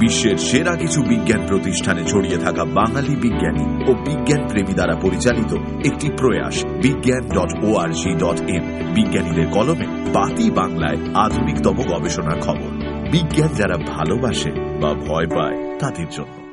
বিশ্বের সেরা কিছু বিজ্ঞান প্রতিষ্ঠানে ছড়িয়ে থাকা বাঙালি বিজ্ঞানী ও বিজ্ঞান প্রেমী দ্বারা পরিচালিত একটি প্রয়াস, বিজ্ঞান ডট ও ডট ইন বিজ্ঞানীদের কলমে বাতি বাংলায় আধুনিকতম গবেষণার খবর। বিজ্ঞান যারা ভালোবাসে বা ভয় পায়, তাদের জন্য।